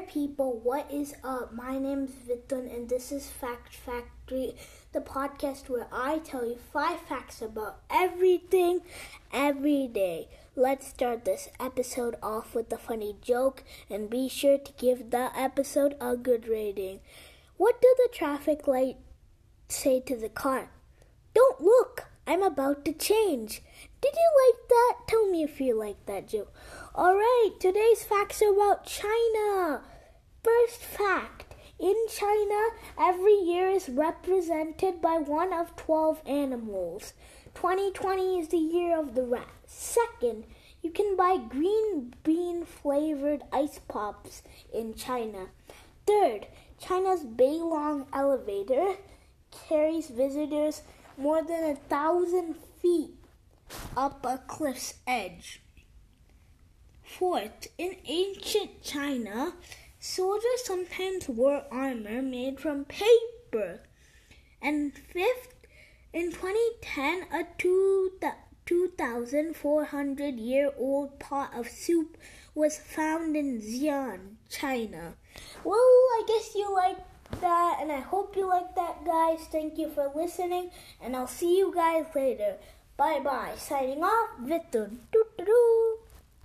people. What is up? My name's Vitun, and this is Fact Factory, the podcast where I tell you five facts about everything every day. Let's start this episode off with a funny joke, and be sure to give the episode a good rating. What do the traffic light say to the car? Don't look! I'm about to change. Did you like that? Tell me if you like that joke. Alright, today's facts are about China. First fact In China, every year is represented by one of 12 animals. 2020 is the year of the rat. Second, you can buy green bean flavored ice pops in China. Third, China's Bailong elevator carries visitors more than a thousand feet up a cliff's edge. Fourth, in ancient China, soldiers sometimes wore armor made from paper. And fifth, in 2010, a 2,400 year old pot of soup was found in Xi'an, China. Well, I guess you like that, and I hope you like that, guys. Thank you for listening, and I'll see you guys later. Bye bye. Signing off, Vitun.